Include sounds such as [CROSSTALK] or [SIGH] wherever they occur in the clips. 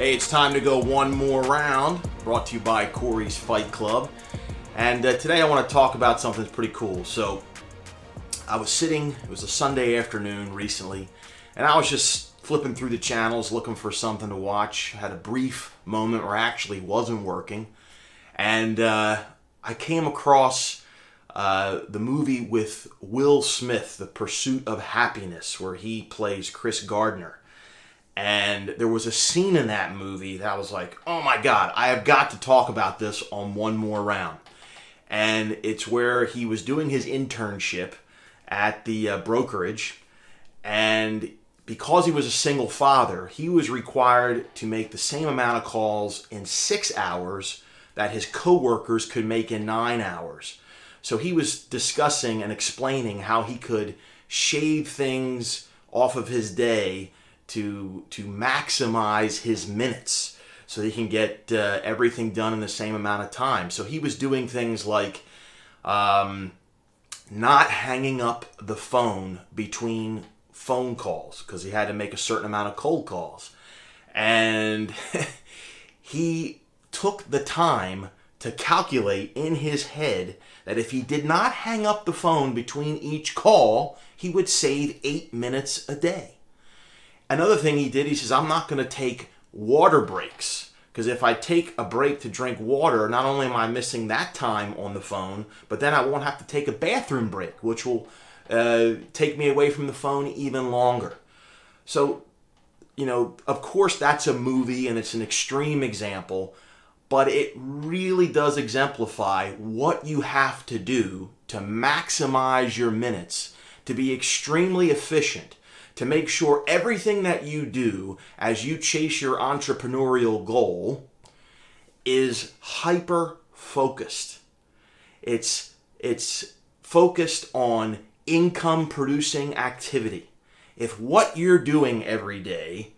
Hey, it's time to go one more round. Brought to you by Corey's Fight Club. And uh, today I want to talk about something that's pretty cool. So, I was sitting, it was a Sunday afternoon recently, and I was just flipping through the channels looking for something to watch. had a brief moment where I actually wasn't working. And uh, I came across uh, the movie with Will Smith, The Pursuit of Happyness, where he plays Chris Gardner. And there was a scene in that movie that was like, oh my God, I have got to talk about this on one more round. And it's where he was doing his internship at the uh, brokerage. And because he was a single father, he was required to make the same amount of calls in six hours that his coworkers could make in nine hours. So he was discussing and explaining how he could shave things off of his day to to maximize his minutes so he can get uh, everything done in the same amount of time. So he was doing things like um, not hanging up the phone between phone calls because he had to make a certain amount of cold calls. And [LAUGHS] he took the time to calculate in his head that if he did not hang up the phone between each call, he would save eight minutes a day. Another thing he did, he says, I'm not going to take water breaks. Because if I take a break to drink water, not only am I missing that time on the phone, but then I won't have to take a bathroom break, which will uh, take me away from the phone even longer. So, you know, of course, that's a movie and it's an extreme example, but it really does exemplify what you have to do to maximize your minutes, to be extremely efficient to make sure everything that you do as you chase your entrepreneurial goal is hyper focused. It's it's focused on income producing activity. If what you're doing every day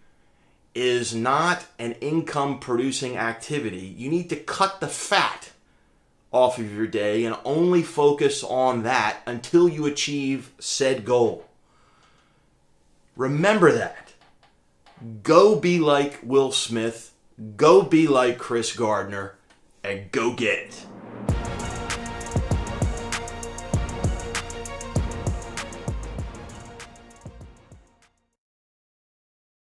is not an income producing activity, you need to cut the fat off of your day and only focus on that until you achieve said goal. Remember that. Go be like Will Smith, go be like Chris Gardner, and go get it.